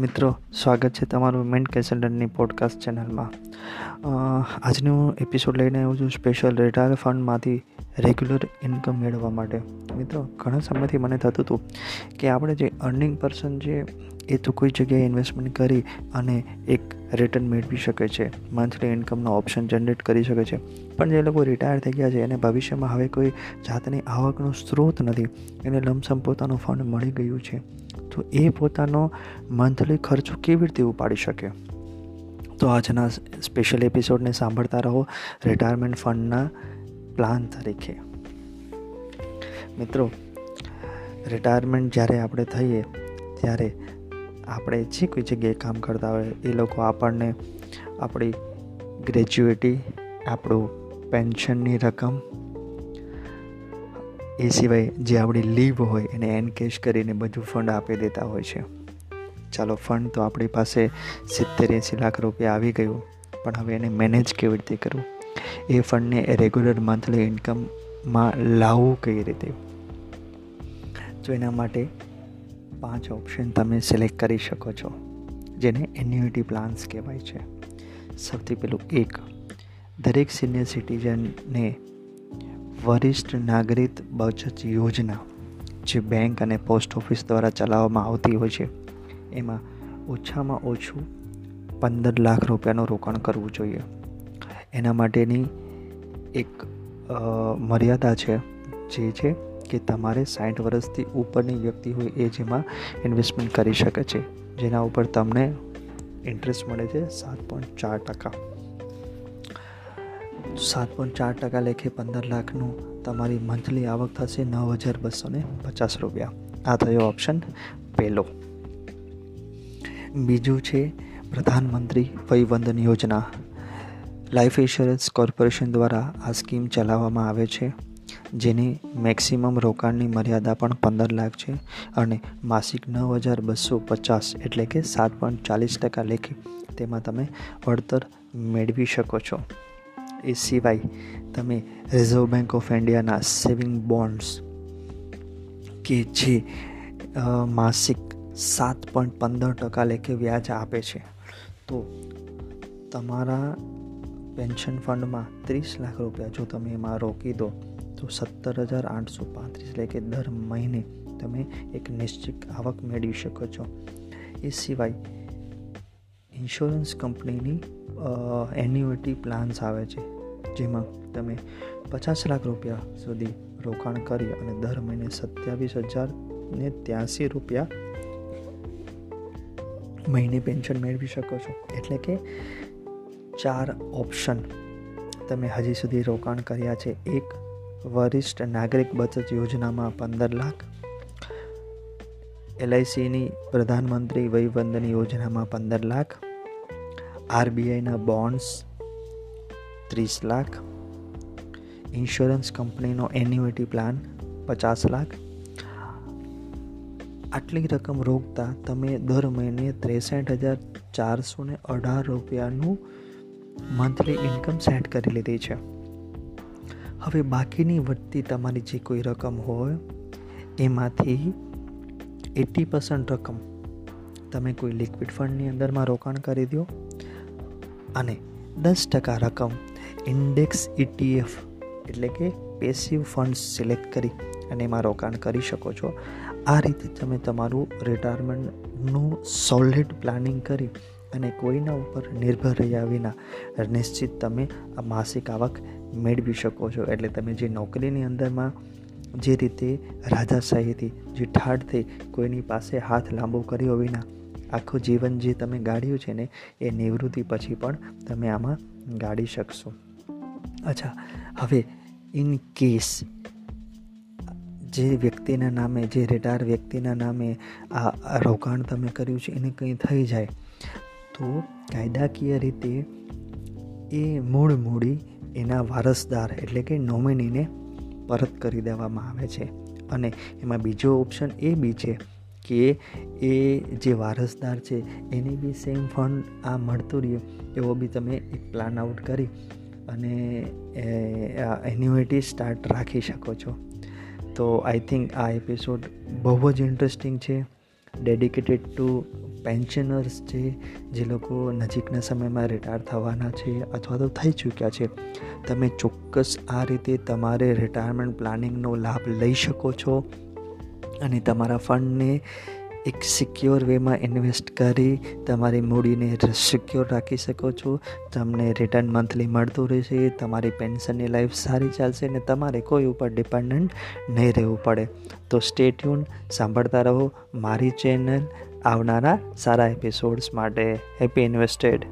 મિત્રો, સ્વાગત છે તમારું મેન્ટ કેસેન્ડરની પોડકાસ્ટ ચેનલમાં આજનું એપિસોડ લઈને આવ્યો છું સ્પેશિયલ રિટાયર ફંડમાંથી રેગ્યુલર ઇન્કમ મેળવવા માટે. મિત્રો, ઘણા સમયથી મને થતું હતું કે આપણે જે અર્નિંગ પર્સન છે, એ તો કોઈ જગ્યાએ ઇન્વેસ્ટમેન્ટ કરી અને એક રિટર્ન મેળવી શકે છે. મંથલી ઇન્કમનો ઓપ્શન જનરેટ કરી શકે છે. પણ જે લોકો રિટાયર થઈ ગયા છે, એને ભવિષ્યમાં હવે કોઈ જાતની આવકનો સ્ત્રોત નથી. એને લમસમ પોતાનું ફંડ મળી ગયું છે. તો એ પોતાનો મંથલી ખર્ચો કેવી રીતે ઉપાડી શકે? તો આજના સ્પેશિયલ એપિસોડને સાંભળતા રહો રિટાયરમેન્ટ ફંડના પ્લાન તરીકે. મિત્રો, રિટાયરમેન્ટ જ્યારે આપણે થઈએ, ત્યારે આપણે જે કોઈ જગ્યાએ કામ કરતા હોય, એ લોકો આપણને આપણી ગ્રેજ્યુએટી, આપણું પેન્શનની રકમ એ સિવાય જે આપણી લીવ હોય એને એનકેશ કરીને બધું ફંડ આપી દેતા હોય છે. ચાલો ફંડ તો આપણી પાસે સિત્તેર એંસી લાખ રૂપિયા આવી ગયું, પણ હવે એને મેનેજ કેવી રીતે કરવું? એ ફંડને રેગ્યુલર મંથલી ઇન્કમમાં લાવવું કઈ રીતે? તો એના માટે પાંચ ઓપ્શન તમે સિલેક્ટ કરી શકો છો, જેને એન્યુઇટી પ્લાન્સ કહેવાય છે. સૌથી પહેલું એક, દરેક સિનિયર સિટીઝનને વરિષ્ઠ નાગરિક બચત યોજના જે બેંક અને પોસ્ટ ઓફિસ દ્વારા ચલાવવામાં આવતી હોય છે, એમાં ઓછામાં ઓછું પંદર લાખ રૂપિયાનું રોકાણ કરવું જોઈએ. એના માટેની એક મર્યાદા છે, જે છે કે તમારે સાઠ વર્ષથી ઉપરની વ્યક્તિ હોય એ જેમાં ઇન્વેસ્ટમેન્ટ કરી શકે છે, જેના ઉપર તમને ઇન્ટરેસ્ટ મળે છે સાત પોઈન્ટ ચાર ટકા. સાત પોઈન્ટ ચાર ટકા લેખે પંદર લાખનું તમારી મંથલી આવક થશે નવ હજાર બસો ને પચાસ રૂપિયા. આ થયો ઓપ્શન પહેલો બીજું છે પ્રધાનમંત્રી વયવંદન યોજના. લાઈફ ઇન્સ્યોરન્સ કોર્પોરેશન દ્વારા આ સ્કીમ ચલાવવામાં આવે છે, જેની મેક્સિમમ રોકાણની મર્યાદા પણ પંદર લાખ છે અને માસિક નવ હજાર બસો પચાસ એટલે કે સાત પોઈન્ટ ચાલીસ ટકા લેખે તેમાં તમે વળતર મેળવી શકો છો. એ સિવાય તમે રિઝર્વ બેંક ઓફ ઇન્ડિયાના સેવિંગ બોન્ડ્સ કે જે માસિક સાત પોઈન્ટ પંદર ટકા લેખે વ્યાજ આપે છે. તો તમારા પેન્શન ફંડમાં ત્રીસ લાખ રૂપિયા જો તમે એમાં રોકી દો, તો સત્તર હજાર આઠસો પાંત્રીસ લેખે દર મહિને તમે એક નિશ્ચિત આવક મેળવી શકો છો. એ સિવાય ઇન્સ્યોરન્સ કંપનીની એન્યુઇટી પ્લાન્સ આવે છે, જેમાં તમે પચાસ લાખ રૂપિયા સુધી રોકાણ કરી અને દર મહિને સત્યાવીસ હજાર ને ત્યાંસી રૂપિયા મહિને પેન્શન મેળવી શકો છો. એટલે કે ચાર ઓપ્શન તમે હજી સુધી રોકાણ કર્યા છે. એક, વરિષ્ઠ નાગરિક બચત યોજનામાં પંદર લાખ. એલઆઈસીની પ્રધાનમંત્રી વયવંદન યોજનામાં પંદર લાખ. આરબીઆઈના બોન્ડ્સ ત્રીસ લાખ. ઇન્સ્યોરન્સ કંપનીનો એન્યુટી પ્લાન પચાસ લાખ. આટલી રકમ રોકતા તમે દર મહિને ત્રેસઠ હજાર ચારસો ને અઢાર રૂપિયાનું મંથલી ઇન્કમ સેટ કરી લીધી છે. હવે બાકીની વધતી તમારી જે કોઈ રકમ હોય, એમાંથી એટી પર્સન્ટ રકમ તમે કોઈ લિક્વિડ ફંડની અંદરમાં રોકાણ કરી દો. અને દસ ટકા રકમ ઇન્ડેક્સ ઇટીએફ એટલે કે પેસિવ ફંડ્સ સિલેક્ટ કરી અને એમાં રોકાણ કરી શકો છો. આ રીતે તમે તમારું રિટાયરમેન્ટનું સોલિડ પ્લાનિંગ કરી અને કોઈના ઉપર નિર્ભર રહ્યા વિના નિશ્ચિત તમે આ માસિક આવક મેળવી શકો છો. એટલે તમે જે નોકરીની અંદરમાં જે રીતે રાજાશાહીથી જે ઠાઠથી કોઈની પાસે હાથ લાંબો કર્યો વિના આખું જીવન જે તમે ગાળ્યું છે ને, એ નિવૃત્તિ પછી પણ તમે આમાં ગાળી શકશો. અચ્છા, હવે ઇન કેસ જે વ્યક્તિના નામે, જે રિટાયર વ્યક્તિના નામે આ રોકાણ તમે કર્યું છે, એને કંઈ થઈ જાય, તો કાયદાકીય રીતે એ મૂળ મૂડી એના વારસદાર એટલે કે નોમિનીને પરત કરી દેવામાં આવે છે. અને એમાં બીજો ઓપ્શન એ બી છે કે એ જે વારસદાર છે, એને બી સેમ ફંડ આ મળતું રહ્યું. એવો બી તમે એક પ્લાન આઉટ કરી અને એન્યુઇટી સ્ટાર્ટ રાખી શકો છો. તો આઈ થિંક આ એપિસોડ બહુ જ ઇન્ટરેસ્ટિંગ છે. ડેડિકેટેડ ટુ પેન્શનર્સ છે, જે લોકો નજીકના સમયમાં રિટાયર થવાના છે અથવા તો થઈ ચૂક્યા છે. તમે ચોક્કસ આ રીતે તમારે રિટાયરમેન્ટ પ્લાનિંગનો લાભ લઈ શકો છો. અને તમારા ફંડને એક સિક્યોર વેમાં ઇન્વેસ્ટ કરી તમારી મૂડીને સિક્યોર રાખી શકો છો. તમને રિટર્ન મંથલી મળતું રહેશે, તમારી પેન્શનની લાઈફ સારી ચાલશે અને તમારે કોઈ ઉપર ડિપેન્ડન્ટ નહીં રહેવું પડે. તો સ્ટે ટ્યુન સાંભળતા રહો મારી ચેનલ આવનારા સારા એપિસોડ્સ માટે. Happy invested